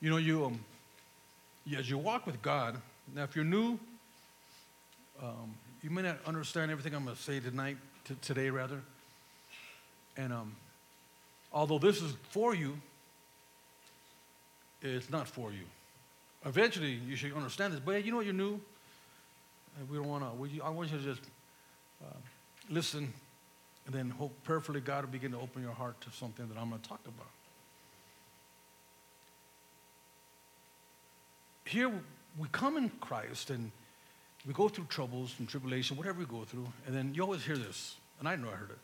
You know, you, um, as you walk with God, now if you're new, um, you may not understand everything I'm going to say tonight, t- today rather. And um, although this is for you, it's not for you. Eventually, you should understand this. But you know what? You're new. And we don't want to. I want you to just uh, listen, and then hope prayerfully God will begin to open your heart to something that I'm going to talk about. Here, we come in Christ, and we go through troubles and tribulation, whatever we go through, and then you always hear this, and I know I heard it.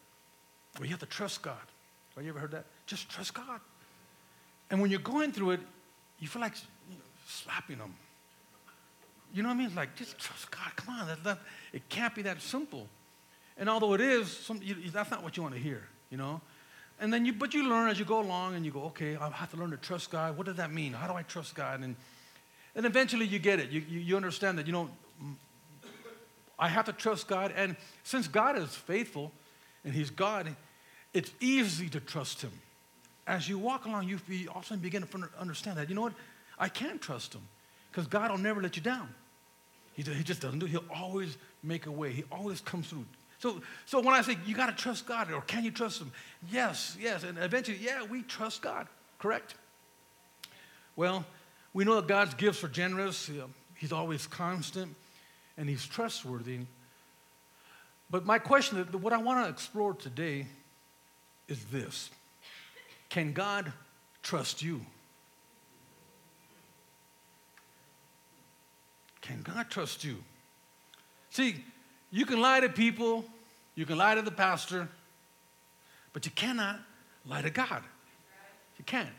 Well, you have to trust God. Have you ever heard that? Just trust God. And when you're going through it, you feel like slapping them. You know what I mean? Like, just trust God. Come on. That, that, it can't be that simple. And although it is, some, you, that's not what you want to hear, you know? And then you, but you learn as you go along and you go, okay, I have to learn to trust God. What does that mean? How do I trust God? And, and eventually you get it. You, you, you understand that, you know, I have to trust God. And since God is faithful and He's God, it's easy to trust Him. As you walk along, you, you also begin to understand that, you know what? I can trust Him because God will never let you down. He, he just doesn't do it. He'll always make a way. He always comes through. So, so when I say you got to trust God or can you trust Him? Yes, yes. And eventually, yeah, we trust God, correct? Well, we know that God's gifts are generous. Uh, he's always constant and He's trustworthy. But my question, what I want to explore today is this Can God trust you? Can God trust you? See, you can lie to people, you can lie to the pastor, but you cannot lie to God. You can't.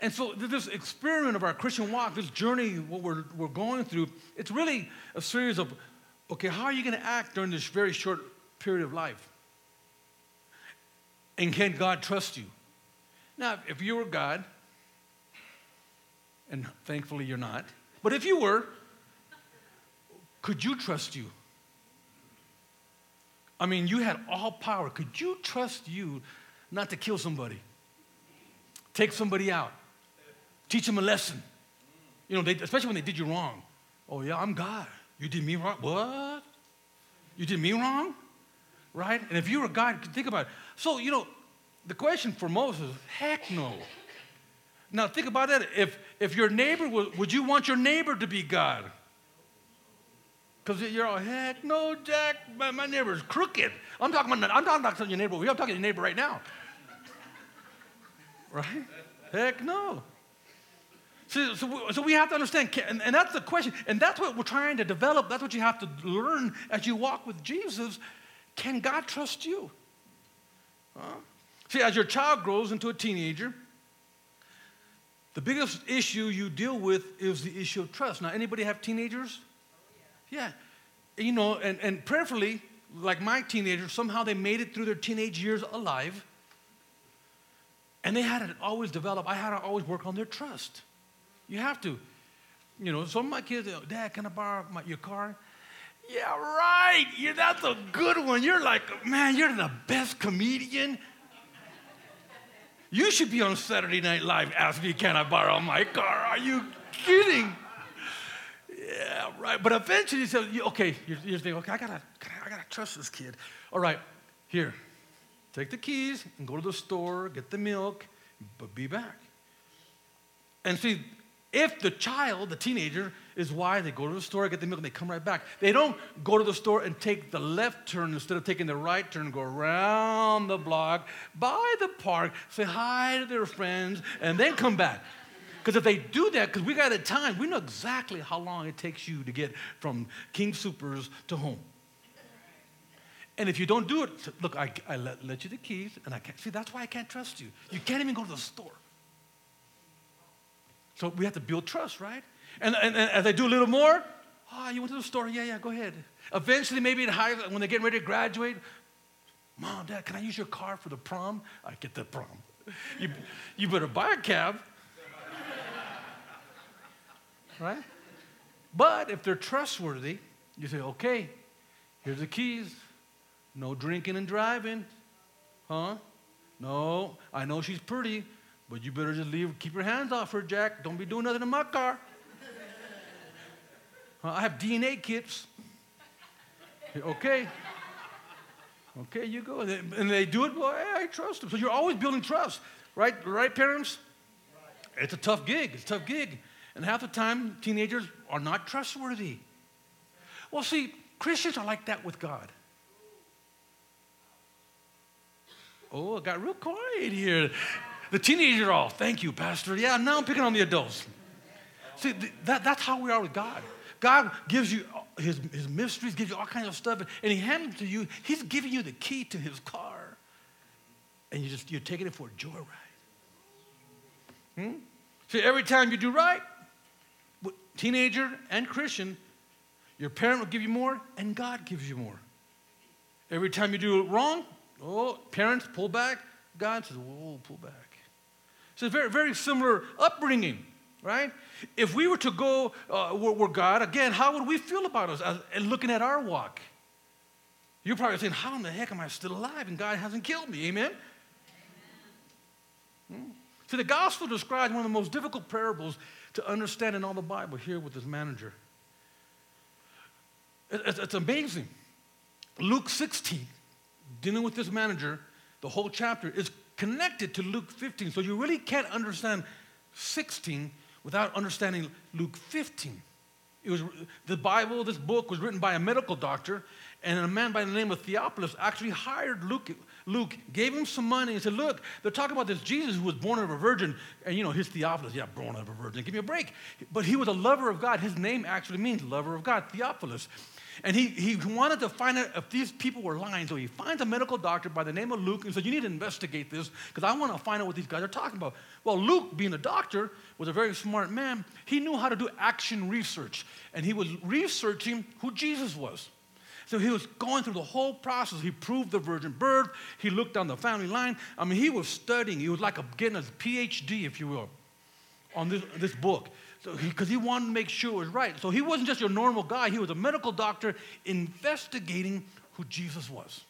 And so, this experiment of our Christian walk, this journey, what we're, we're going through, it's really a series of okay, how are you going to act during this very short period of life? And can God trust you? Now, if you were God, and thankfully you're not, but if you were, could you trust you? I mean, you had all power. Could you trust you not to kill somebody? Take somebody out? Teach them a lesson. You know, they, especially when they did you wrong. Oh, yeah, I'm God. You did me wrong. What? You did me wrong? Right? And if you were God, think about it. So, you know, the question for Moses, heck no. Now, think about that. If, if your neighbor, would, would you want your neighbor to be God? Because you're all, heck no, Jack, my, my neighbor's crooked. I'm talking about, I'm talking about your neighbor. I'm talking to your neighbor right now. Right? Heck no. So, so, so we have to understand, and, and that's the question, and that's what we're trying to develop. That's what you have to learn as you walk with Jesus. Can God trust you? Huh? See, as your child grows into a teenager, the biggest issue you deal with is the issue of trust. Now, anybody have teenagers? Oh, yeah. yeah. You know, and, and prayerfully, like my teenagers, somehow they made it through their teenage years alive. And they had to always develop, I had to always work on their trust. You have to. You know, some of my kids, Dad, can I borrow my, your car? Yeah, right. Yeah, that's a good one. You're like, man, you're the best comedian. You should be on Saturday Night Live. Ask me, can I borrow my car? Are you kidding? Yeah, right. But eventually, you say, okay, you're, you're thinking, okay, I gotta, I gotta trust this kid. All right, here, take the keys and go to the store, get the milk, but be back. And see, if the child, the teenager, is why they go to the store, get the milk, and they come right back. They don't go to the store and take the left turn instead of taking the right turn, go around the block, by the park, say hi to their friends, and then come back. Because if they do that, because we got a time, we know exactly how long it takes you to get from King Supers to home. And if you don't do it, look, I, I let, let you the keys, and I can't. See, that's why I can't trust you. You can't even go to the store. So we have to build trust, right? And, and, and as they do a little more, oh, you went to the store? Yeah, yeah, go ahead. Eventually, maybe in high, when they're getting ready to graduate, Mom, Dad, can I use your car for the prom? I get the prom. You, you better buy a cab. right? But if they're trustworthy, you say, okay, here's the keys. No drinking and driving. Huh? No, I know she's pretty, But you better just leave, keep your hands off her, Jack. Don't be doing nothing in my car. I have DNA kits. Okay. Okay, you go. And they, and they do it, well, I trust them. So you're always building trust, right? Right, parents? Right. It's a tough gig. It's a tough gig. And half the time, teenagers are not trustworthy. Well, see, Christians are like that with God. Oh, it got real quiet here. The teenagers are all, thank you, Pastor. Yeah, now I'm picking on the adults. See, that, that's how we are with God. God gives you his, his mysteries, gives you all kinds of stuff, and he hands it to you. He's giving you the key to his car. And you just, you're taking it for a joyride. Hmm? See, every time you do right, teenager and Christian, your parent will give you more, and God gives you more. Every time you do it wrong, oh, parents pull back, God says, whoa, pull back. So very, very similar upbringing, right? If we were to go uh, where, where, God, again, how would we feel about us and looking at our walk? You're probably saying, How in the heck am I still alive and God hasn't killed me? Amen? Hmm. See, the gospel describes one of the most difficult parables to understand in all the Bible here with this manager. It's amazing. Luke 16, dealing with this manager, the whole chapter is connected to Luke 15. So you really can't understand 16 without understanding Luke 15. It was, the Bible, this book, was written by a medical doctor, and a man by the name of Theophilus actually hired Luke. Luke gave him some money and said, Look, they're talking about this Jesus who was born of a virgin. And you know, his Theophilus, yeah, born of a virgin, give me a break. But he was a lover of God. His name actually means lover of God, Theophilus. And he, he wanted to find out if these people were lying. So he finds a medical doctor by the name of Luke and said, You need to investigate this because I want to find out what these guys are talking about. Well, Luke, being a doctor, was a very smart man. He knew how to do action research. And he was researching who Jesus was. So he was going through the whole process. He proved the virgin birth. He looked down the family line. I mean, he was studying. He was like a, getting a PhD, if you will, on this, this book because he, he wanted to make sure it was right. So he wasn't just your normal guy, he was a medical doctor investigating who Jesus was.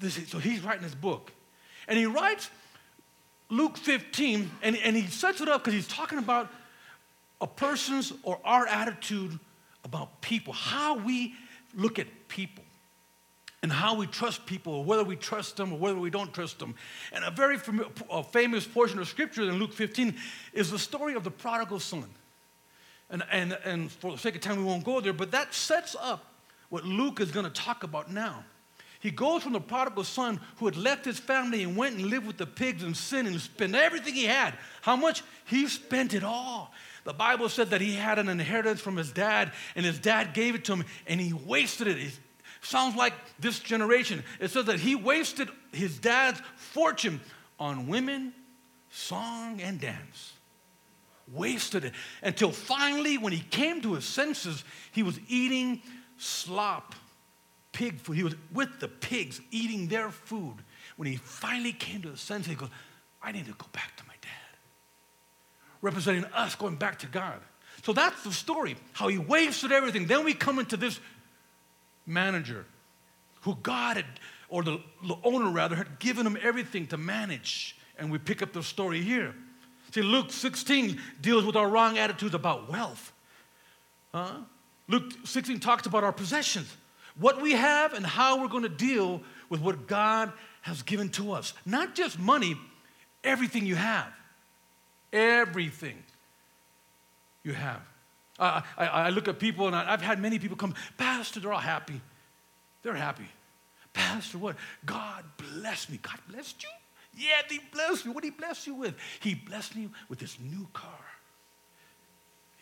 This, so he's writing this book. And he writes Luke 15, and, and he sets it up because he's talking about a person's or our attitude about people, how we look at people and how we trust people, or whether we trust them or whether we don't trust them. And a very a famous portion of scripture in Luke 15 is the story of the prodigal son. And, and, and for the sake of time, we won't go there, but that sets up what Luke is going to talk about now. He goes from the prodigal son who had left his family and went and lived with the pigs and sin and spent everything he had. How much? He spent it all. The Bible said that he had an inheritance from his dad, and his dad gave it to him, and he wasted it sounds like this generation. It says that he wasted his dad's fortune on women, song, and dance. Wasted it until finally, when he came to his senses, he was eating slop, pig food. He was with the pigs eating their food. When he finally came to his senses, he goes, I need to go back to my dad. Representing us going back to God. So that's the story, how he wasted everything. Then we come into this manager who God had, or the, the owner rather, had given him everything to manage. And we pick up the story here. See, Luke 16 deals with our wrong attitudes about wealth. Huh? Luke 16 talks about our possessions, what we have, and how we're going to deal with what God has given to us. Not just money, everything you have. Everything you have. I, I, I look at people and I, have had many people come, Pastor, they're all happy. They're happy. Pastor, what? God bless me. God blessed you? Yeah, he blessed me. What did he bless you with? He blessed me with this new car.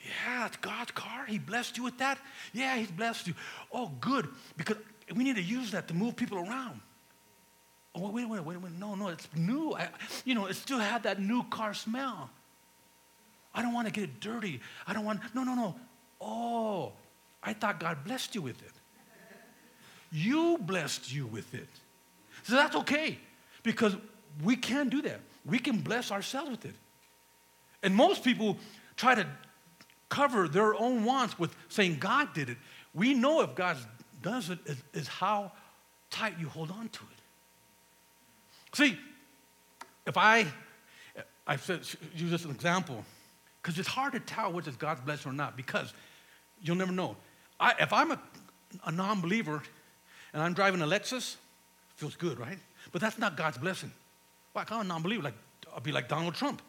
Yeah, it's God's car. He blessed you with that? Yeah, he's blessed you. Oh, good. Because we need to use that to move people around. Oh, wait, wait, wait, wait. No, no, it's new. I, you know, it still had that new car smell. I don't want to get it dirty. I don't want, no, no, no. Oh, I thought God blessed you with it. You blessed you with it. So that's okay because we can do that. We can bless ourselves with it. And most people try to cover their own wants with saying God did it. We know if God does it is, how tight you hold on to it. See, if I I said, use this as an example, because it's hard to tell which is God's blessing or not, because you'll never know. I, if I'm a, a non believer and I'm driving a Lexus, feels good, right? But that's not God's blessing. Like, I'm a non believer. Like, I'll be like Donald Trump.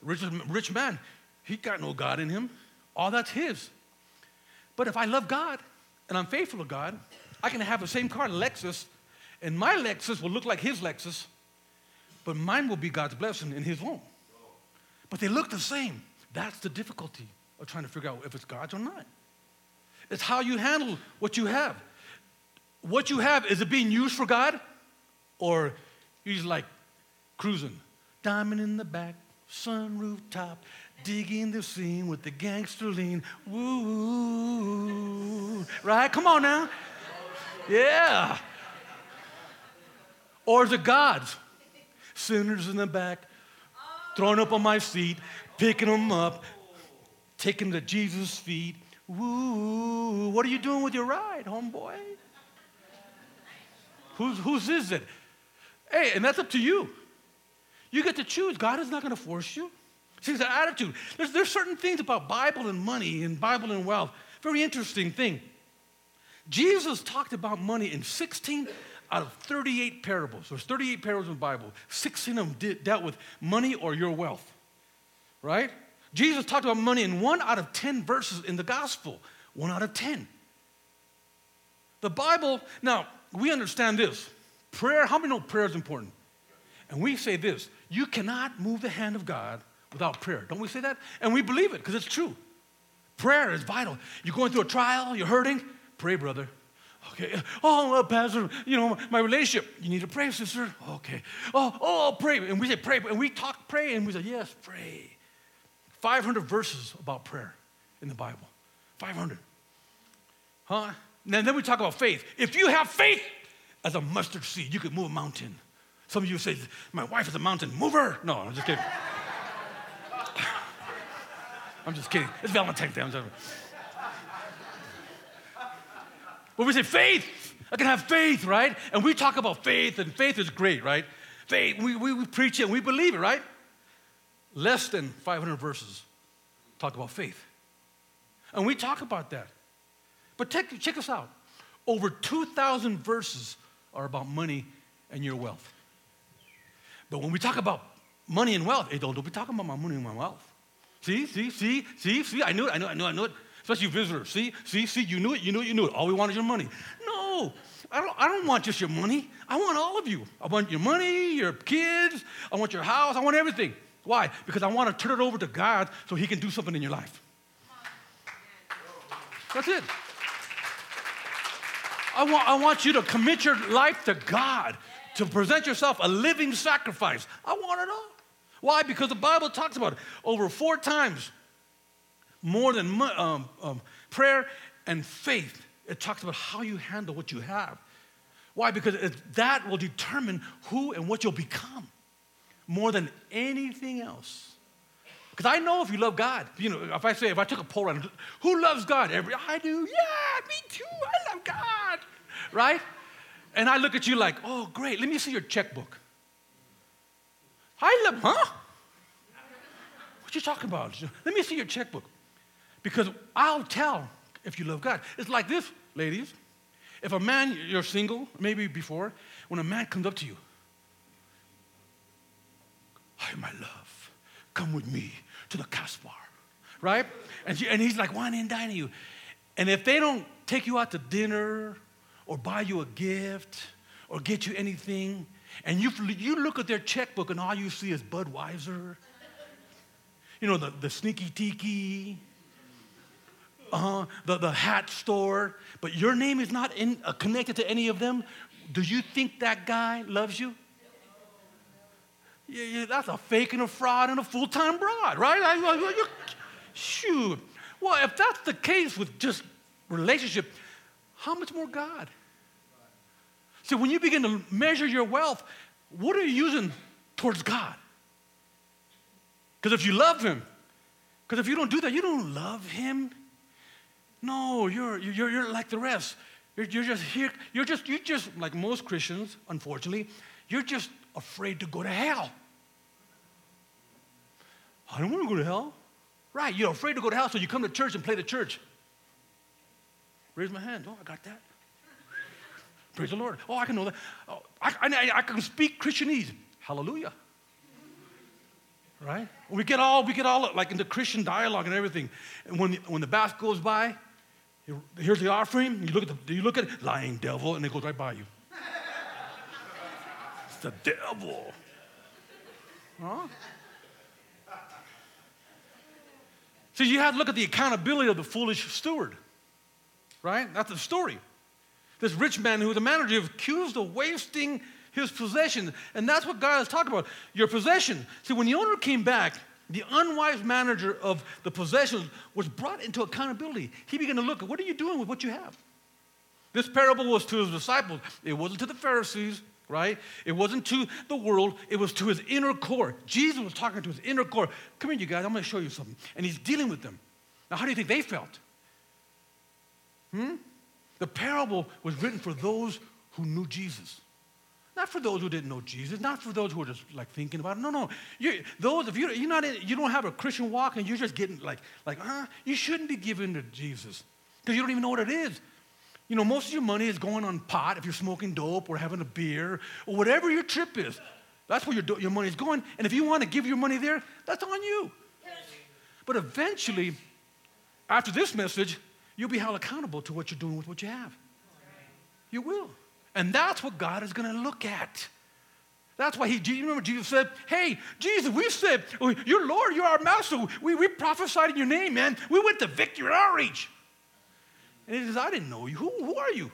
Rich, rich man, he got no God in him. All that's his. But if I love God and I'm faithful to God, I can have the same car, Lexus, and my Lexus will look like his Lexus, but mine will be God's blessing and his won't. But they look the same. That's the difficulty of trying to figure out if it's God's or not. It's how you handle what you have. What you have, is it being used for God? Or he's like cruising, diamond in the back, sunroof top, digging the scene with the gangster lean. Woo, right? Come on now. Yeah. Or is it God's? Sinners in the back, thrown up on my seat, picking them up, taking to Jesus' feet. Woo, what are you doing with your ride, homeboy? Whose, whose is it? Hey, and that's up to you. You get to choose. God is not going to force you. See, it's an attitude. There's, there's certain things about Bible and money and Bible and wealth. Very interesting thing. Jesus talked about money in 16 out of 38 parables. There's 38 parables in the Bible. 16 of them dealt with money or your wealth, right? Jesus talked about money in one out of 10 verses in the gospel. One out of 10. The Bible, now, we understand this. Prayer, how many know prayer is important? And we say this you cannot move the hand of God without prayer. Don't we say that? And we believe it because it's true. Prayer is vital. You're going through a trial, you're hurting, pray, brother. Okay. Oh, Pastor, you know, my relationship. You need to pray, sister. Okay. Oh, oh, pray. And we say pray. And we talk pray, and we say, yes, pray. 500 verses about prayer in the Bible. 500. Huh? And then we talk about faith. If you have faith as a mustard seed, you could move a mountain. Some of you say, My wife is a mountain mover. No, I'm just kidding. I'm just kidding. It's Valentine's Day. I'm just... But we say faith. I can have faith, right? And we talk about faith, and faith is great, right? Faith, we, we, we preach it and we believe it, right? Less than 500 verses talk about faith. And we talk about that. But check, check us out. Over 2,000 verses are about money and your wealth. But when we talk about money and wealth, hey, don't, don't be talking about my money and my wealth. See, see, see, see, see, I knew it, I knew it, I knew it, I knew it. Especially visitors. See, see, see, you knew it, you knew it, you knew it. All we want is your money. No, I don't, I don't want just your money. I want all of you. I want your money, your kids, I want your house, I want everything. Why? Because I want to turn it over to God so He can do something in your life. That's it. I want, I want you to commit your life to God, to present yourself a living sacrifice. I want it all. Why? Because the Bible talks about it over four times more than um, um, prayer and faith. It talks about how you handle what you have. Why? Because that will determine who and what you'll become more than anything else. Because I know if you love God, you know, if I say, if I took a poll around, who loves God? Every, I do. Yeah, me too. I love God. Right? And I look at you like, oh, great. Let me see your checkbook. I love, huh? What you talking about? Let me see your checkbook. Because I'll tell if you love God. It's like this, ladies. If a man, you're single, maybe before, when a man comes up to you, Hi, my love, come with me to the Casbah, right? And, she, and he's like wine and dining you. And if they don't take you out to dinner or buy you a gift or get you anything, and you, you look at their checkbook and all you see is Budweiser, you know, the, the sneaky tiki, uh, the, the hat store, but your name is not in, uh, connected to any of them, do you think that guy loves you? Yeah, that's a fake and a fraud and a full time broad, right? I, I, shoot. Well, if that's the case with just relationship, how much more God? So when you begin to measure your wealth, what are you using towards God? Because if you love Him, because if you don't do that, you don't love Him. No, you're, you're, you're like the rest. You're, you're just here. You're just, you're just like most Christians, unfortunately, you're just afraid to go to hell. I don't want to go to hell. Right, you're afraid to go to hell, so you come to church and play the church. Raise my hand. Oh, I got that. Praise the Lord. Oh, I can know that. Oh, I, I, I can speak Christianese. Hallelujah. Right? We get all, we get all like into Christian dialogue and everything. And when, when the bath goes by, here's the offering. You look at the, you look at it, lying devil, and it goes right by you. it's the devil. Huh? So you have to look at the accountability of the foolish steward, right? That's the story. This rich man who was a manager accused of wasting his possessions. And that's what God is talking about your possession. See, when the owner came back, the unwise manager of the possessions was brought into accountability. He began to look at what are you doing with what you have? This parable was to his disciples, it wasn't to the Pharisees, right? It wasn't to the world, it was to his inner core. Jesus was talking to his inner core. Come here, you guys, I'm going to show you something. And he's dealing with them. Now, how do you think they felt? Hmm? The parable was written for those who knew Jesus. Not for those who didn't know Jesus, not for those who were just like thinking about it. No, no. You, those, if you, you're not in, you don't have a Christian walk and you're just getting like, like, huh? You shouldn't be giving to Jesus because you don't even know what it is. You know, most of your money is going on pot if you're smoking dope or having a beer or whatever your trip is. That's where your, your money is going. And if you want to give your money there, that's on you. But eventually, after this message, you'll be held accountable to what you're doing with what you have. You will. And that's what God is going to look at. That's why he, you remember Jesus said, Hey, Jesus, we said, oh, You're Lord, you're our master. We, we prophesied in your name, man. We went to victory outreach. And he says, I didn't know you. Who, who are you?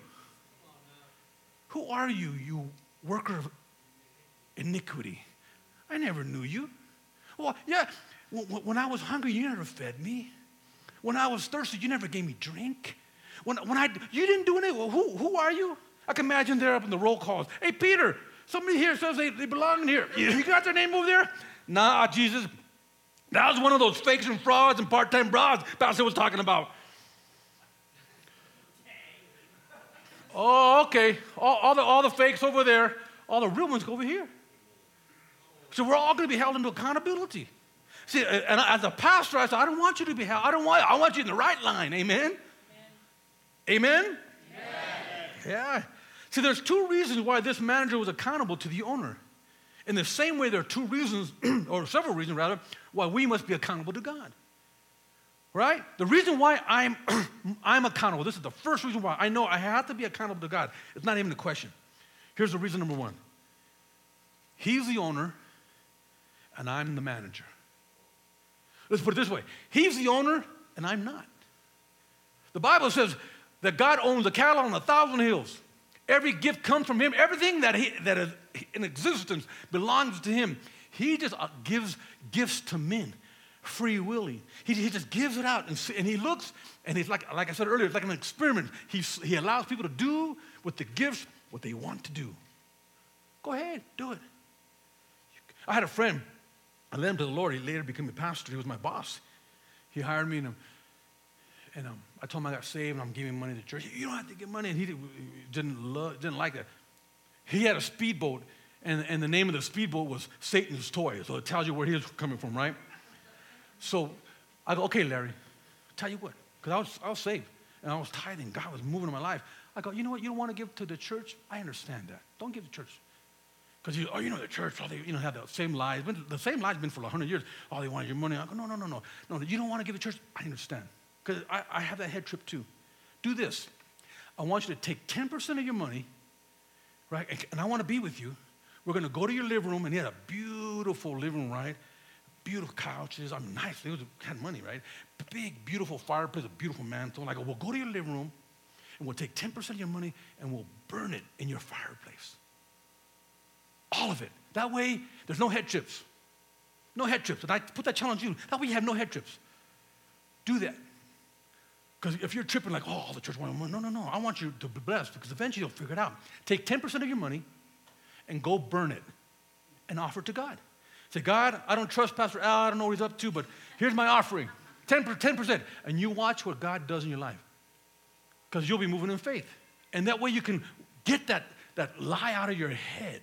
Who are you, you worker of iniquity? I never knew you. Well, yeah, when I was hungry, you never fed me. When I was thirsty, you never gave me drink. When, when I, you didn't do anything. Well, who, who are you? I can imagine they're up in the roll calls. Hey, Peter, somebody here says they, they belong in here. You got their name over there? Nah, Jesus. That was one of those fakes and frauds and part time broads Pastor was talking about. Oh, okay. All, all, the, all the fakes over there, all the real ones go over here. So we're all going to be held into accountability. See, and as a pastor, I said, I don't want you to be held. I don't want. I want you in the right line. Amen. Amen. Amen? Yeah. See, there's two reasons why this manager was accountable to the owner. In the same way, there are two reasons, or several reasons rather, why we must be accountable to God. Right? The reason why I'm, I'm accountable, this is the first reason why I know I have to be accountable to God. It's not even a question. Here's the reason number one He's the owner, and I'm the manager. Let's put it this way He's the owner, and I'm not. The Bible says that God owns the cattle on a thousand hills. Every gift comes from Him. Everything that, he, that is in existence belongs to Him. He just uh, gives gifts to men, free willing. He, he just gives it out. And, and he looks, and he's like, like I said earlier, it's like an experiment. He, he allows people to do with the gifts what they want to do. Go ahead, do it. I had a friend, I led him to the Lord. He later became a pastor. He was my boss. He hired me, and, and um, I told him I got saved and I'm giving money to the church. You don't have to give money. And he didn't, love, didn't like that. He had a speedboat, and, and the name of the speedboat was Satan's Toy. So it tells you where he was coming from, right? So I go, okay, Larry, tell you what, because I was, I was saved and I was tithing. God was moving in my life. I go, you know what? You don't want to give to the church? I understand that. Don't give to church. Because you, oh, you know, the church, oh, they, you know, have the same lies. The same lies been for 100 years. Oh, they want your money. I go, no, no, no, no. No, you don't want to give to church? I understand because I, I have that head trip too. Do this. I want you to take 10% of your money, right? And I want to be with you. We're going to go to your living room, and he had a beautiful living room, right? Beautiful couches. I'm nice. They had money, right? Big, beautiful fireplace, a beautiful mantle. And I go, we'll go to your living room, and we'll take 10% of your money, and we'll burn it in your fireplace. All of it. That way, there's no head trips. No head trips. And I put that challenge on you. That way, you have no head trips. Do that. Because if you're tripping like, oh, the church wants money, no, no, no. I want you to be blessed because eventually you'll figure it out. Take 10% of your money and go burn it and offer it to God. Say, God, I don't trust Pastor Al. I don't know what he's up to, but here's my offering 10%. 10% and you watch what God does in your life because you'll be moving in faith. And that way you can get that, that lie out of your head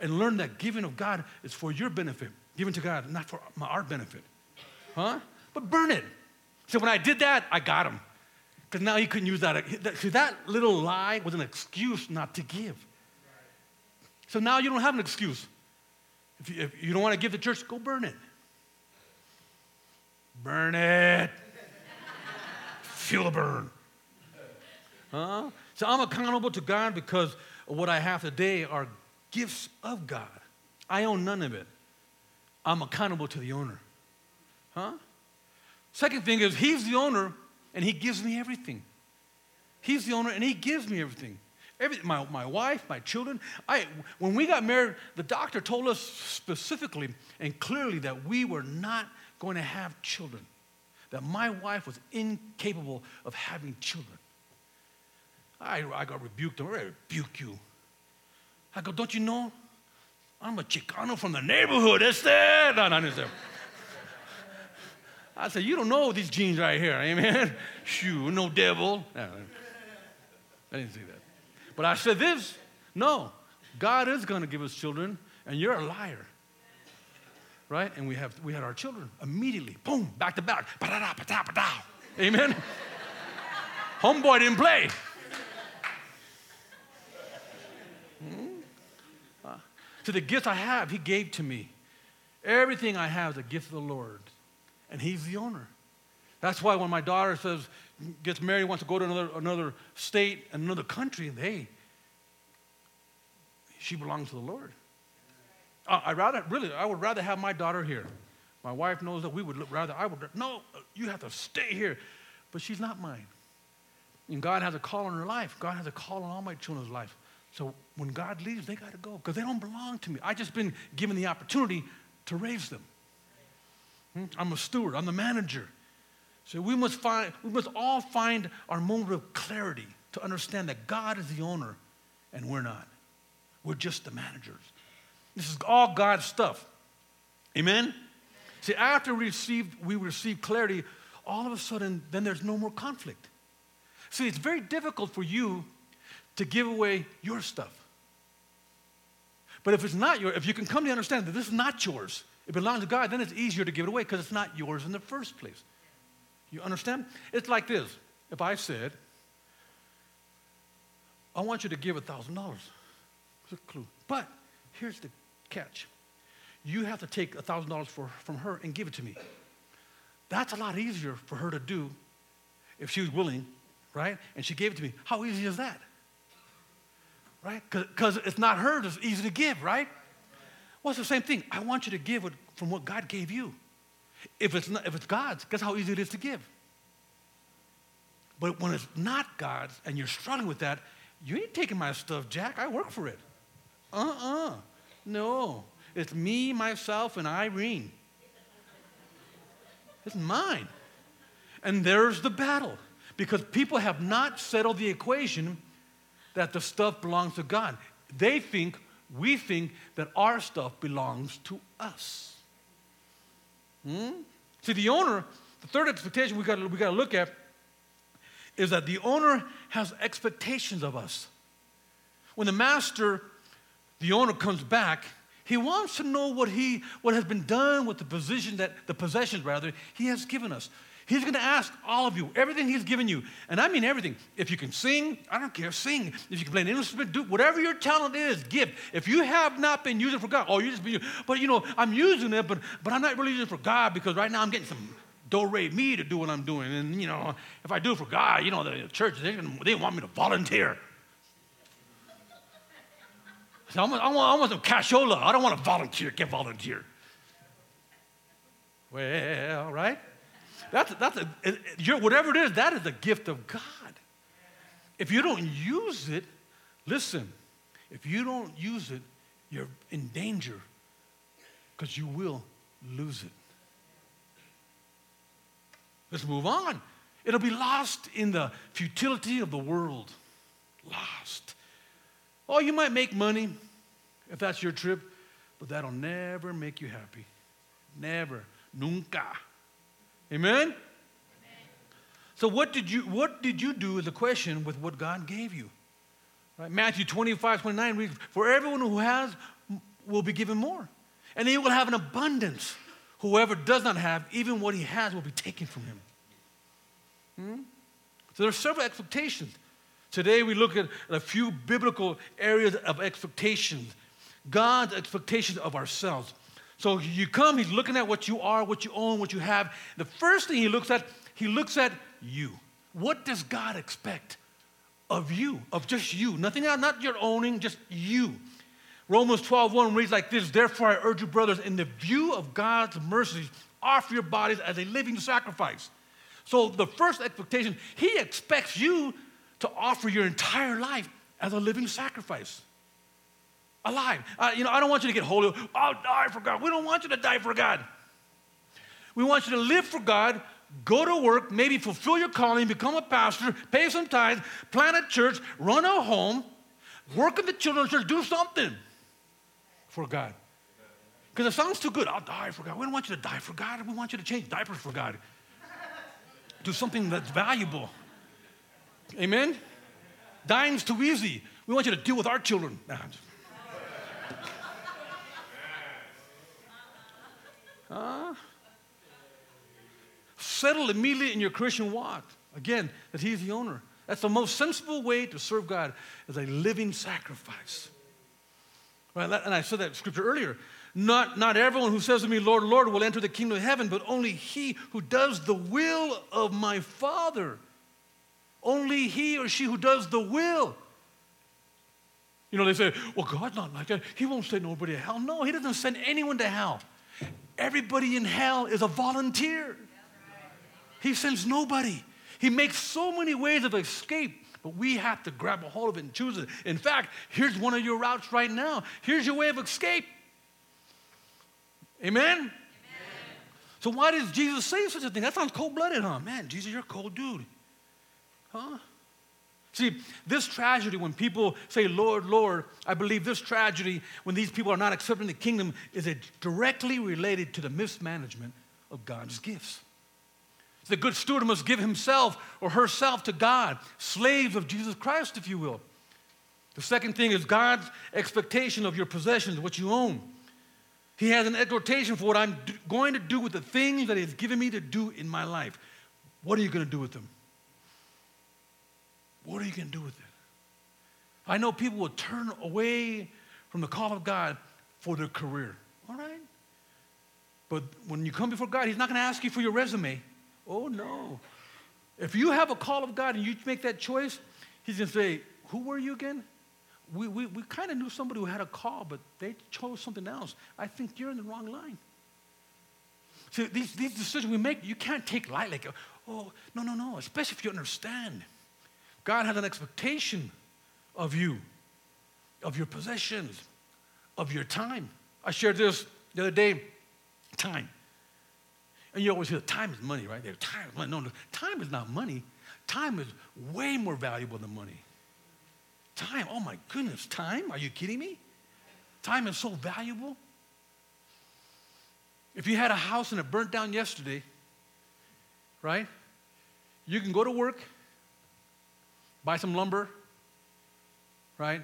and learn that giving of God is for your benefit. given to God, not for my, our benefit. Huh? But burn it. So when I did that, I got him. Because now he couldn't use that. See, that little lie was an excuse not to give. So now you don't have an excuse. If you, if you don't want to give the church, go burn it. Burn it. Feel the burn. Huh? So I'm accountable to God because what I have today are gifts of God. I own none of it. I'm accountable to the owner. Huh? Second thing is, He's the owner and He gives me everything. He's the owner and He gives me everything. My, my wife, my children. I, when we got married, the doctor told us specifically and clearly that we were not going to have children, that my wife was incapable of having children. I, I got rebuked. I rebuke you. I go, don't you know? I'm a Chicano from the neighborhood. That's that. No, no, no. I said, you don't know these genes right here. Amen. Shoo, no devil. No, I didn't say that. But I said this no, God is going to give us children, and you're a liar. Right? And we, have, we had our children immediately, boom, back to back. Amen. Homeboy didn't play. Hmm? Uh, to the gifts I have, He gave to me. Everything I have is a gift of the Lord, and He's the owner. That's why when my daughter says, gets married, wants to go to another, another state, another country, hey, she belongs to the Lord. I rather, really, I would rather have my daughter here. My wife knows that we would rather, I would, no, you have to stay here. But she's not mine. And God has a call on her life. God has a call on all my children's life. So when God leaves, they got to go because they don't belong to me. I just been given the opportunity to raise them. Hmm? I'm a steward. I'm the manager. So we must find, we must all find our moment of clarity to understand that God is the owner and we're not. We're just the managers. This is all God's stuff. Amen? See, after we received, we received clarity, all of a sudden, then there's no more conflict. See, it's very difficult for you to give away your stuff. But if it's not yours, if you can come to understand that this is not yours, it belongs to God, then it's easier to give it away because it's not yours in the first place. You understand? It's like this. If I said, I want you to give a $1,000, it's a clue. But here's the catch you have to take a $1,000 from her and give it to me. That's a lot easier for her to do if she was willing, right? And she gave it to me. How easy is that? Right? Because it's not hers, it's easy to give, right? Well, it's the same thing. I want you to give from what God gave you. If it's, not, if it's God's, guess how easy it is to give. But when it's not God's and you're struggling with that, you ain't taking my stuff, Jack. I work for it. Uh uh-uh. uh No. It's me, myself, and Irene. It's mine. And there's the battle because people have not settled the equation that the stuff belongs to God. They think, we think that our stuff belongs to us. Hmm? See, the owner, the third expectation we got we to look at is that the owner has expectations of us. When the master, the owner comes back, he wants to know what he what has been done with the position that the possessions rather he has given us. He's going to ask all of you everything he's given you, and I mean everything. If you can sing, I don't care, sing. If you can play an instrument, do whatever your talent is, give. If you have not been using for God, oh, you just been, but you know, I'm using it, but but I'm not really using it for God because right now I'm getting some do re me to do what I'm doing, and you know, if I do it for God, you know, the church they they want me to volunteer. So I want, I want, I want some cashola. I don't want to volunteer, get volunteer. Well, right? That's, that's a, it, whatever it is, that is a gift of God. If you don't use it, listen, if you don't use it, you're in danger because you will lose it. Let's move on. It'll be lost in the futility of the world. Lost. Oh, you might make money if that's your trip, but that'll never make you happy. Never. Nunca. Amen? Amen? So what did you what did you do is a question with what God gave you? Right? Matthew 25, 29 reads, For everyone who has will be given more. and he will have an abundance. Whoever does not have, even what he has will be taken from him. Hmm? So there are several expectations. Today we look at a few biblical areas of expectations. God's expectations of ourselves. So you come, he's looking at what you are, what you own, what you have. The first thing he looks at, he looks at you. What does God expect of you, of just you? Nothing else, not your owning, just you. Romans 12, 1 reads like this Therefore, I urge you, brothers, in the view of God's mercies, offer your bodies as a living sacrifice. So, the first expectation, He expects you to offer your entire life as a living sacrifice. Alive. Uh, you know, I don't want you to get holy. I'll die for God. We don't want you to die for God. We want you to live for God, go to work, maybe fulfill your calling, become a pastor, pay some tithes, plant a church, run a home, work in the children's church, do something for God. Because it sounds too good. I'll die for God. We don't want you to die for God. We want you to change diapers for God. Do something that's valuable. Amen? Dying's too easy. We want you to deal with our children. Huh? Settle immediately in your Christian walk. Again, that He's the owner. That's the most sensible way to serve God as a living sacrifice. Right? And I said that scripture earlier. Not, not everyone who says to me, Lord, Lord, will enter the kingdom of heaven, but only he who does the will of my Father. Only he or she who does the will. You know, they say, well, God's not like that. He won't send nobody to hell. No, he doesn't send anyone to hell. Everybody in hell is a volunteer. He sends nobody. He makes so many ways of escape but we have to grab a hold of it and choose it. In fact, here's one of your routes right now. Here's your way of escape. Amen? Amen. So, why does Jesus say such a thing? That sounds cold blooded, huh? Man, Jesus, you're a cold dude. Huh? See, this tragedy, when people say, Lord, Lord, I believe this tragedy, when these people are not accepting the kingdom, is directly related to the mismanagement of God's gifts. The good steward must give himself or herself to God, slaves of Jesus Christ, if you will. The second thing is God's expectation of your possessions, what you own. He has an exhortation for what I'm going to do with the things that He has given me to do in my life. What are you going to do with them? What are you going to do with it? I know people will turn away from the call of God for their career. All right? But when you come before God, He's not going to ask you for your resume. Oh, no. If you have a call of God and you make that choice, He's going to say, Who were you again? We, we, we kind of knew somebody who had a call, but they chose something else. I think you're in the wrong line. See, these, these decisions we make, you can't take lightly. Like, oh, no, no, no, especially if you understand. God has an expectation of you, of your possessions, of your time. I shared this the other day time. And you always hear time is money, right? Time is money. No, no, time is not money. Time is way more valuable than money. Time, oh my goodness, time? Are you kidding me? Time is so valuable. If you had a house and it burnt down yesterday, right? You can go to work, buy some lumber, right?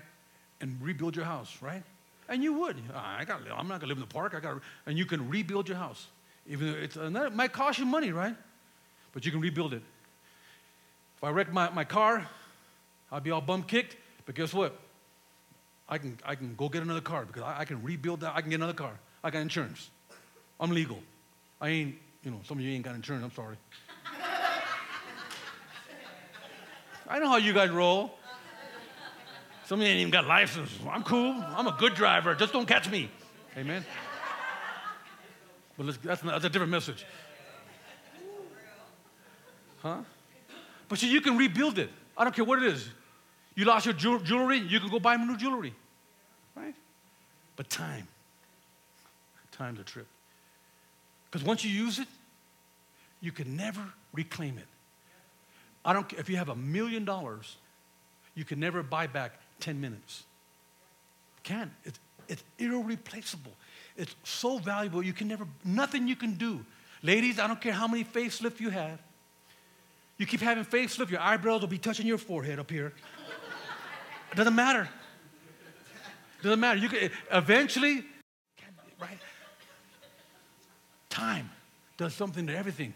And rebuild your house, right? And you would. Ah, I got. I'm not gonna live in the park. I got. And you can rebuild your house. Even though it's, it might cost you money, right? But you can rebuild it. If I wreck my, my car, I'll be all bum kicked. But guess what? I can, I can go get another car because I, I can rebuild that. I can get another car. I got insurance. I'm legal. I ain't, you know, some of you ain't got insurance. I'm sorry. I know how you guys roll. Some of you ain't even got license. I'm cool. I'm a good driver. Just don't catch me. Amen. But that's, that's a different message. Huh? But you can rebuild it. I don't care what it is. You lost your jewelry, you can go buy new jewelry. Right? But time. Time's a trip. Because once you use it, you can never reclaim it. I don't care if you have a million dollars, you can never buy back 10 minutes. can't. It's, it's irreplaceable. It's so valuable, you can never, nothing you can do. Ladies, I don't care how many facelifts you have. You keep having facelift, your eyebrows will be touching your forehead up here. It doesn't matter. It doesn't matter. You can eventually, right? Time does something to everything.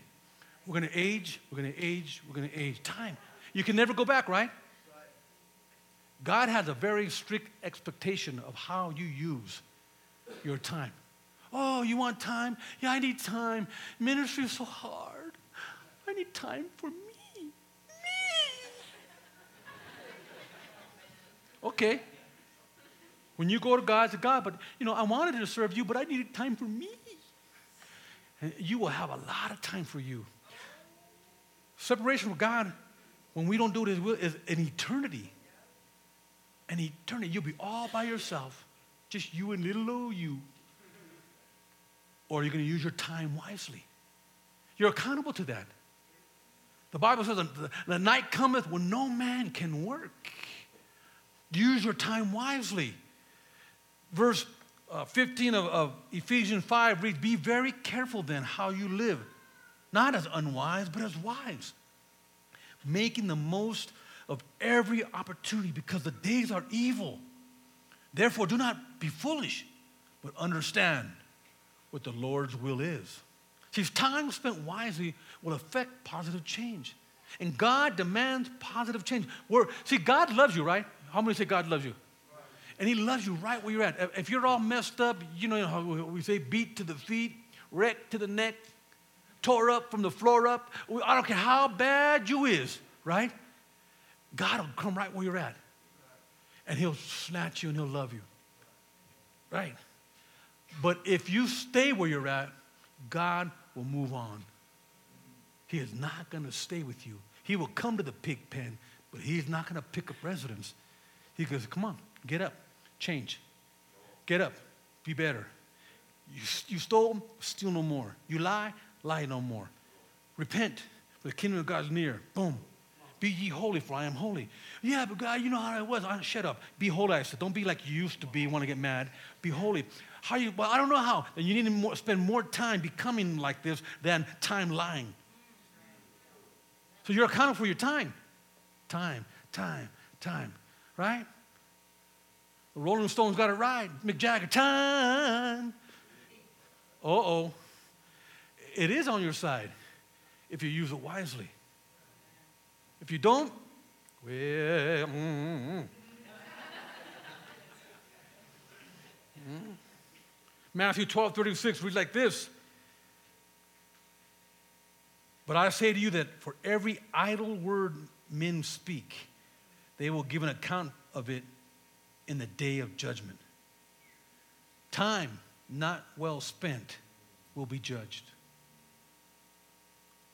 We're going to age, we're going to age, we're going to age. Time. You can never go back, right? God has a very strict expectation of how you use your time. Oh, you want time? Yeah, I need time. Ministry is so hard. I need time for me. Me. Okay. When you go to God, to God, but you know, I wanted to serve you, but I needed time for me. And you will have a lot of time for you. Separation from God, when we don't do His will, is an eternity. An eternity. You'll be all by yourself, just you and little old you. Or you're going to use your time wisely. You're accountable to that. The Bible says, the, night cometh when no man can work. Use your time wisely. Verse uh, 15 of, of Ephesians 5 reads, Be very careful then how you live, not as unwise, but as wise, making the most of every opportunity because the days are evil. Therefore, do not be foolish, but understand what the Lord's will is. See, time spent wisely will affect positive change. And God demands positive change. We're, see, God loves you, right? How many say God loves you? And He loves you right where you're at. If you're all messed up, you know how we say beat to the feet, wrecked to the neck, tore up from the floor up. I don't care how bad you is, right? God will come right where you're at. And He'll snatch you and He'll love you. Right? But if you stay where you're at, God will move on. He is not going to stay with you. He will come to the pig pen, but He's not going to pick up residence. He goes, Come on, get up, change. Get up, be better. You, you stole, steal no more. You lie, lie no more. Repent, for the kingdom of God is near. Boom. Be ye holy, for I am holy. Yeah, but God, you know how I was. I, shut up. Be holy, I said. Don't be like you used to be, want to get mad. Be holy. How you, well, I don't know how. Then you need to more, spend more time becoming like this than time lying. So you're accountable for your time. Time, time, time, right? The Rolling Stones got it right. Mick Jagger, time. Uh oh. It is on your side if you use it wisely. If you don't, well, mm, mm. Matthew 12 36 reads like this. But I say to you that for every idle word men speak, they will give an account of it in the day of judgment. Time not well spent will be judged.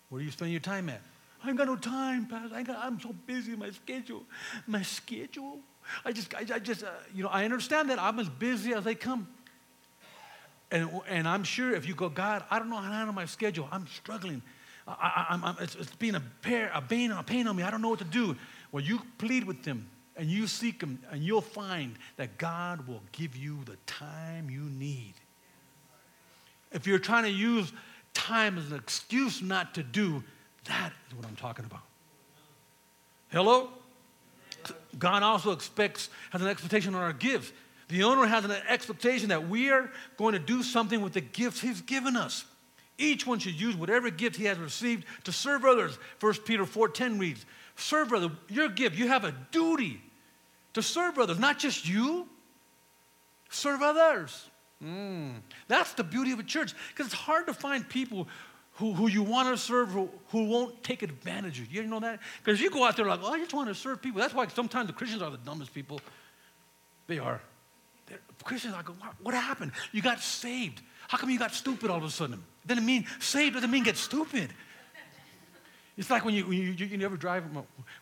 Where do you spend your time at? I ain't got no time, Pastor. I got, I'm so busy. My schedule, my schedule. I just, I, I just, uh, you know, I understand that I'm as busy as they come. And, and I'm sure if you go, God, I don't know how to handle my schedule. I'm struggling. I, I'm, it's, it's being a, pair, a pain, a pain on me. I don't know what to do. Well, you plead with them and you seek them, and you'll find that God will give you the time you need. If you're trying to use time as an excuse not to do, that is what I'm talking about. Hello? God also expects, has an expectation on our gifts. The owner has an expectation that we are going to do something with the gifts he's given us. Each one should use whatever gift he has received to serve others. 1 Peter 4:10 reads, "Serve brother, your gift, you have a duty to serve others, not just you. Serve others. Mm. That's the beauty of a church because it's hard to find people who, who you want to serve who, who won't take advantage of you. You know that? Because you go out there like, oh, I just want to serve people. That's why sometimes the Christians are the dumbest people. They are. They're, Christians, I go, what happened? You got saved. How come you got stupid all of a sudden? Doesn't mean saved doesn't mean get stupid. It's like when you, when you, you, you never drive,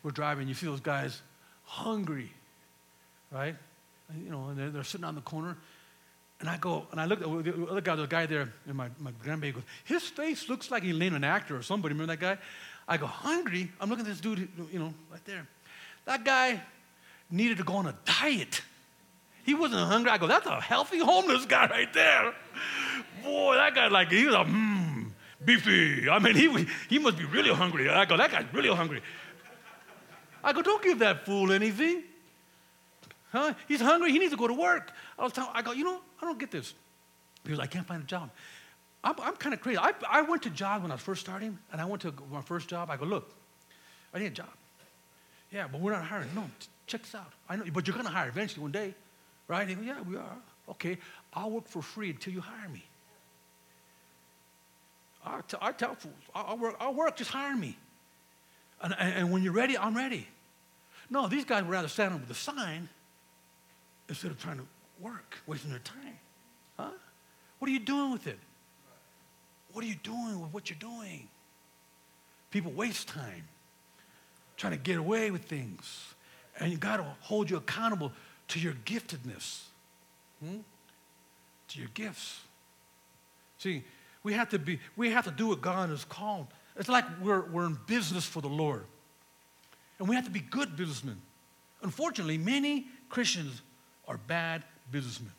we're driving, you see those guys hungry right? You know, and they're, they're, sitting on the corner. And I go, and I look at the other guy, the guy there, and my, my grandbaby goes, his face looks like he named an actor or somebody. Remember that guy? I go, hungry? I'm looking at this dude, you know, right there. That guy needed to go on a diet. He wasn't hungry. I go, that's a healthy homeless guy right there. Boy, that guy, like, he was a, mmm, beefy. I mean, he, he must be really hungry. I go, that guy's really hungry. I go, don't give that fool anything. Huh? He's hungry. He needs to go to work. I was telling, I go, you know, I don't get this. Because I can't find a job. I'm, I'm kind of crazy. I, I went to jobs when I was first starting, and I went to my first job. I go, look, I need a job. Yeah, but we're not hiring. No, check this out. I know, but you're going to hire eventually one day, right? Yeah, we are. Okay, I'll work for free until you hire me. I, t- I tell fools, I'll work, I'll work, just hire me. And, and, and when you're ready, I'm ready. No, these guys would rather stand up with a sign instead of trying to work, wasting their time. Huh? What are you doing with it? What are you doing with what you're doing? People waste time trying to get away with things. And you got to hold you accountable to your giftedness, hmm? to your gifts. See, we have to be, we have to do what God has called. It's like we're, we're in business for the Lord. And we have to be good businessmen. Unfortunately, many Christians are bad businessmen.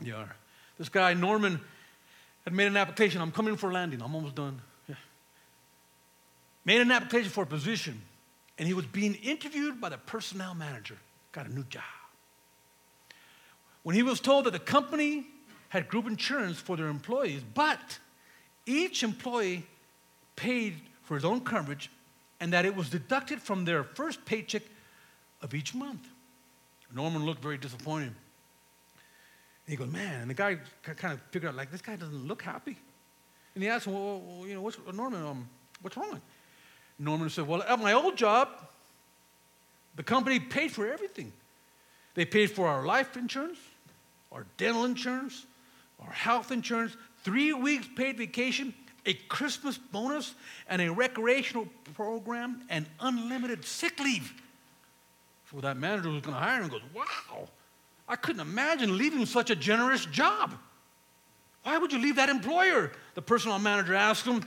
They are. This guy, Norman, had made an application. I'm coming for landing. I'm almost done. Yeah. Made an application for a position, and he was being interviewed by the personnel manager. Got a new job. When he was told that the company had group insurance for their employees, but each employee paid for his own coverage and that it was deducted from their first paycheck of each month. Norman looked very disappointed. He goes, man, and the guy kind of figured out, like, this guy doesn't look happy. And he asked him, well, well you know, what's, Norman, um, what's wrong? Norman said, well, at my old job, the company paid for everything. They paid for our life insurance, our dental insurance, our health insurance, three weeks paid vacation, a Christmas bonus, and a recreational program, and unlimited sick leave. So that manager who's going to hire him goes, Wow, I couldn't imagine leaving such a generous job. Why would you leave that employer? The personal manager asked him.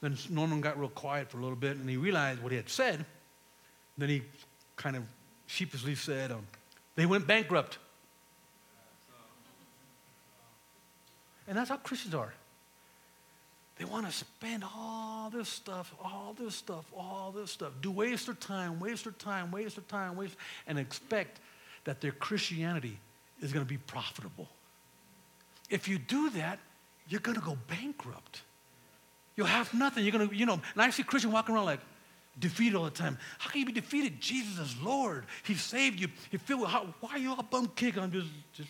Then Norman got real quiet for a little bit and he realized what he had said. Then he kind of sheepishly said, um, They went bankrupt. And that's how Christians are. They want to spend all this stuff, all this stuff, all this stuff, do waste their time, waste their time, waste their time, waste, and expect that their Christianity is going to be profitable. If you do that, you're going to go bankrupt. You'll have nothing. You're going to, you know, and I see Christians walking around like defeated all the time. How can you be defeated? Jesus is Lord. He saved you. He filled with, how, why are you all bum kick on just, just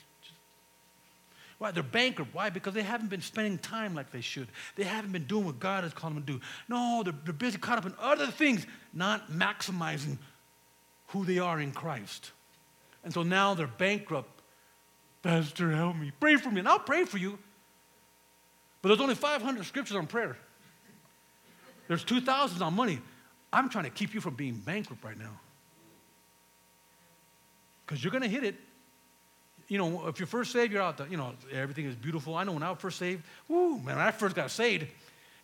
why? They're bankrupt. Why? Because they haven't been spending time like they should. They haven't been doing what God has called them to do. No, they're, they're busy caught up in other things, not maximizing who they are in Christ. And so now they're bankrupt. Pastor, help me. Pray for me. And I'll pray for you. But there's only 500 scriptures on prayer. There's 2,000 on money. I'm trying to keep you from being bankrupt right now. Because you're going to hit it you know, if you're first saved, you're out there, you know, everything is beautiful. I know when I was first saved, whoo, man, when I first got saved,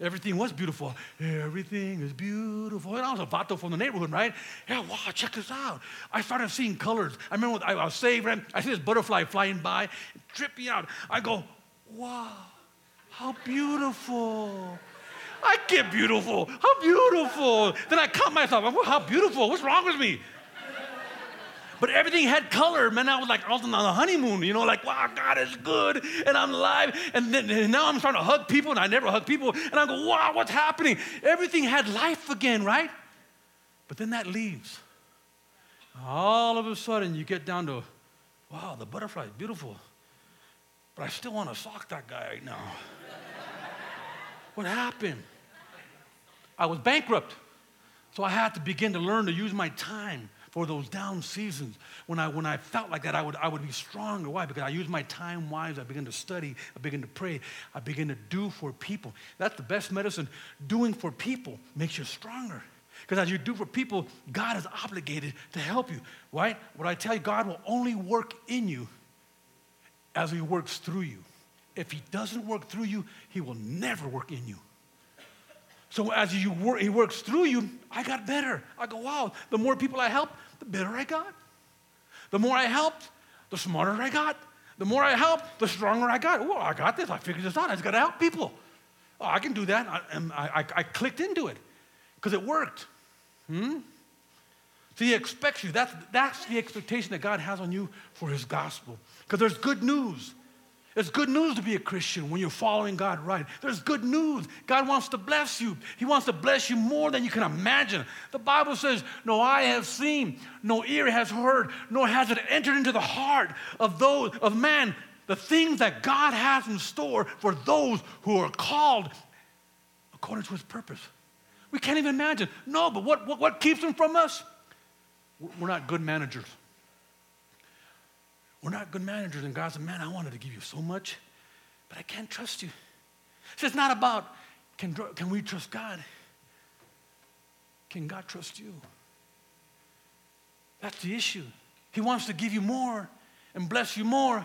everything was beautiful. Everything is beautiful. And I was a vato from the neighborhood, right? Yeah, wow, check this out. I started seeing colors. I remember I was saved, right? I see this butterfly flying by, tripping out. I go, wow, how beautiful. I get beautiful. How beautiful. Then I cut myself. Well, how beautiful. What's wrong with me? But everything had color, man. I was like on the honeymoon, you know, like, wow, God is good and I'm alive. And then and now I'm trying to hug people and I never hug people. And I go, wow, what's happening? Everything had life again, right? But then that leaves. All of a sudden, you get down to, wow, the butterfly is beautiful. But I still want to sock that guy right now. what happened? I was bankrupt. So I had to begin to learn to use my time for those down seasons when I, when I felt like that, I would, I would be stronger. Why? Because I used my time wise. I began to study. I began to pray. I began to do for people. That's the best medicine. Doing for people makes you stronger. Because as you do for people, God is obligated to help you, right? What I tell you, God will only work in you as He works through you. If He doesn't work through you, He will never work in you. So as you work, He works through you, I got better. I go, wow, the more people I help, the better I got. The more I helped, the smarter I got. The more I helped, the stronger I got. Oh, I got this. I figured this out. I just got to help people. Oh, I can do that. I, and I, I, I clicked into it because it worked. Hmm? So he expects you. That's, that's the expectation that God has on you for his gospel. Because there's good news. It's good news to be a Christian when you're following God right. There's good news. God wants to bless you. He wants to bless you more than you can imagine. The Bible says, No eye has seen, no ear has heard, nor has it entered into the heart of those of man the things that God has in store for those who are called according to his purpose. We can't even imagine. No, but what, what, what keeps them from us? We're not good managers. We're not good managers. And God said, Man, I wanted to give you so much, but I can't trust you. So it's not about can, can we trust God? Can God trust you? That's the issue. He wants to give you more and bless you more,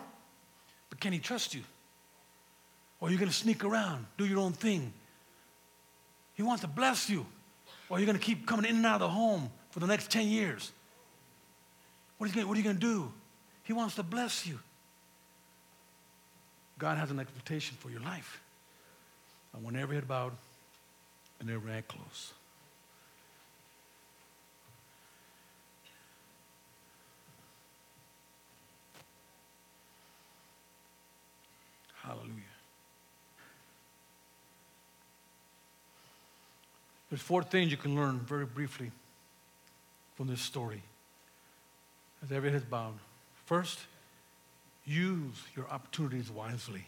but can He trust you? Or are you going to sneak around, do your own thing? He wants to bless you. Or are you going to keep coming in and out of the home for the next 10 years? What are you going to do? He wants to bless you. God has an expectation for your life. I want every head bowed and every eye closed. Hallelujah. There's four things you can learn very briefly from this story. As every head is bowed. First, use your opportunities wisely.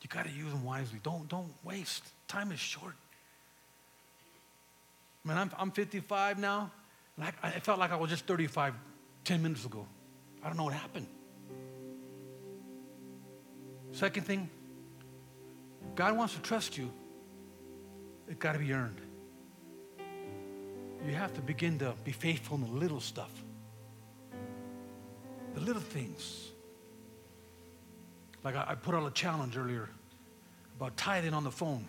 You got to use them wisely. Don't, don't waste. Time is short. Man, I'm, I'm 55 now, and I, I felt like I was just 35 10 minutes ago. I don't know what happened. Second thing, God wants to trust you. It's got to be earned. You have to begin to be faithful in the little stuff the little things. Like I, I put out a challenge earlier about tithing on the phone.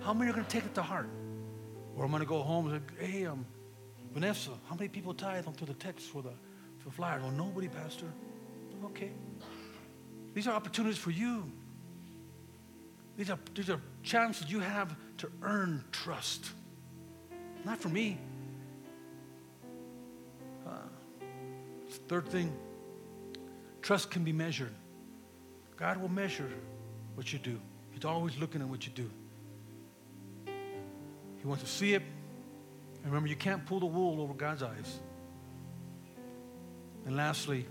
How many are going to take it to heart? Or I'm going to go home and say, hey, um, Vanessa, how many people tithe through the text for the, for the flyer? Well, nobody, Pastor. Okay. These are opportunities for you. These are, these are chances you have to earn trust. Not for me, Third thing, trust can be measured. God will measure what you do. He's always looking at what you do. He wants to see it. And remember, you can't pull the wool over God's eyes. And lastly,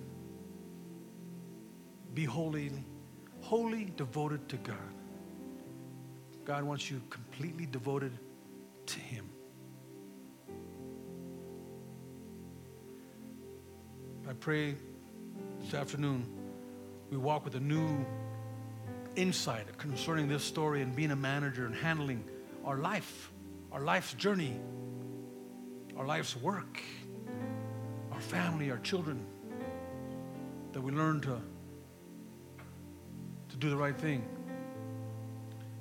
be holy, wholly devoted to God. God wants you completely devoted to Him. Pray this afternoon we walk with a new insight concerning this story and being a manager and handling our life, our life's journey, our life's work, our family, our children, that we learn to, to do the right thing.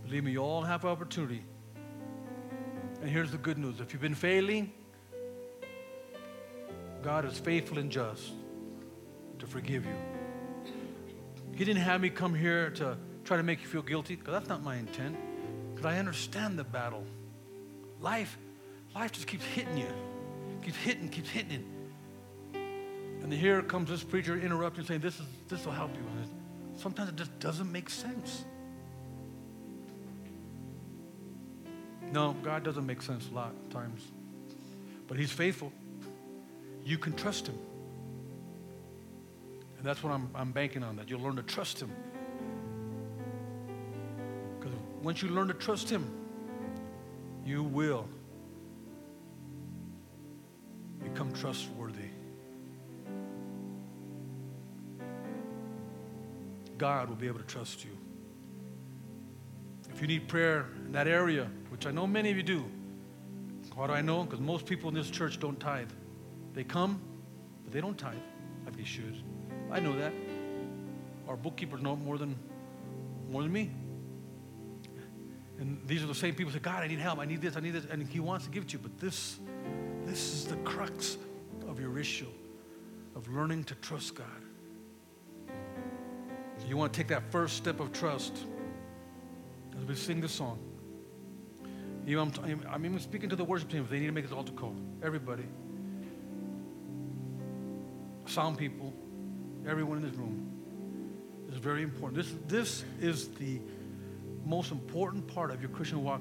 Believe me, you all have opportunity. And here's the good news if you've been failing, God is faithful and just to forgive you. He didn't have me come here to try to make you feel guilty, because that's not my intent. Because I understand the battle. Life, life just keeps hitting you. Keeps hitting, keeps hitting. And here comes this preacher interrupting, saying, This is this will help you. And sometimes it just doesn't make sense. No, God doesn't make sense a lot of times. But He's faithful you can trust Him. And that's what I'm, I'm banking on, that you'll learn to trust Him. Because once you learn to trust Him, you will become trustworthy. God will be able to trust you. If you need prayer in that area, which I know many of you do, how do I know? Because most people in this church don't tithe. They come, but they don't tithe like they should. I know that. Our bookkeepers know more than more than me. And these are the same people who say, God, I need help, I need this, I need this, and He wants to give it to you. But this, this is the crux of your issue of learning to trust God. You want to take that first step of trust as we sing this song. I'm, I'm even speaking to the worship team they need to make this altar call. Everybody sound people, everyone in this room. Is very important. This, this is the most important part of your Christian walk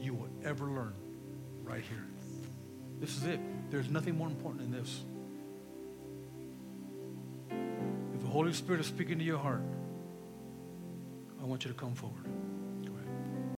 you will ever learn right here. This is it. There's nothing more important than this. If the Holy Spirit is speaking to your heart, I want you to come forward.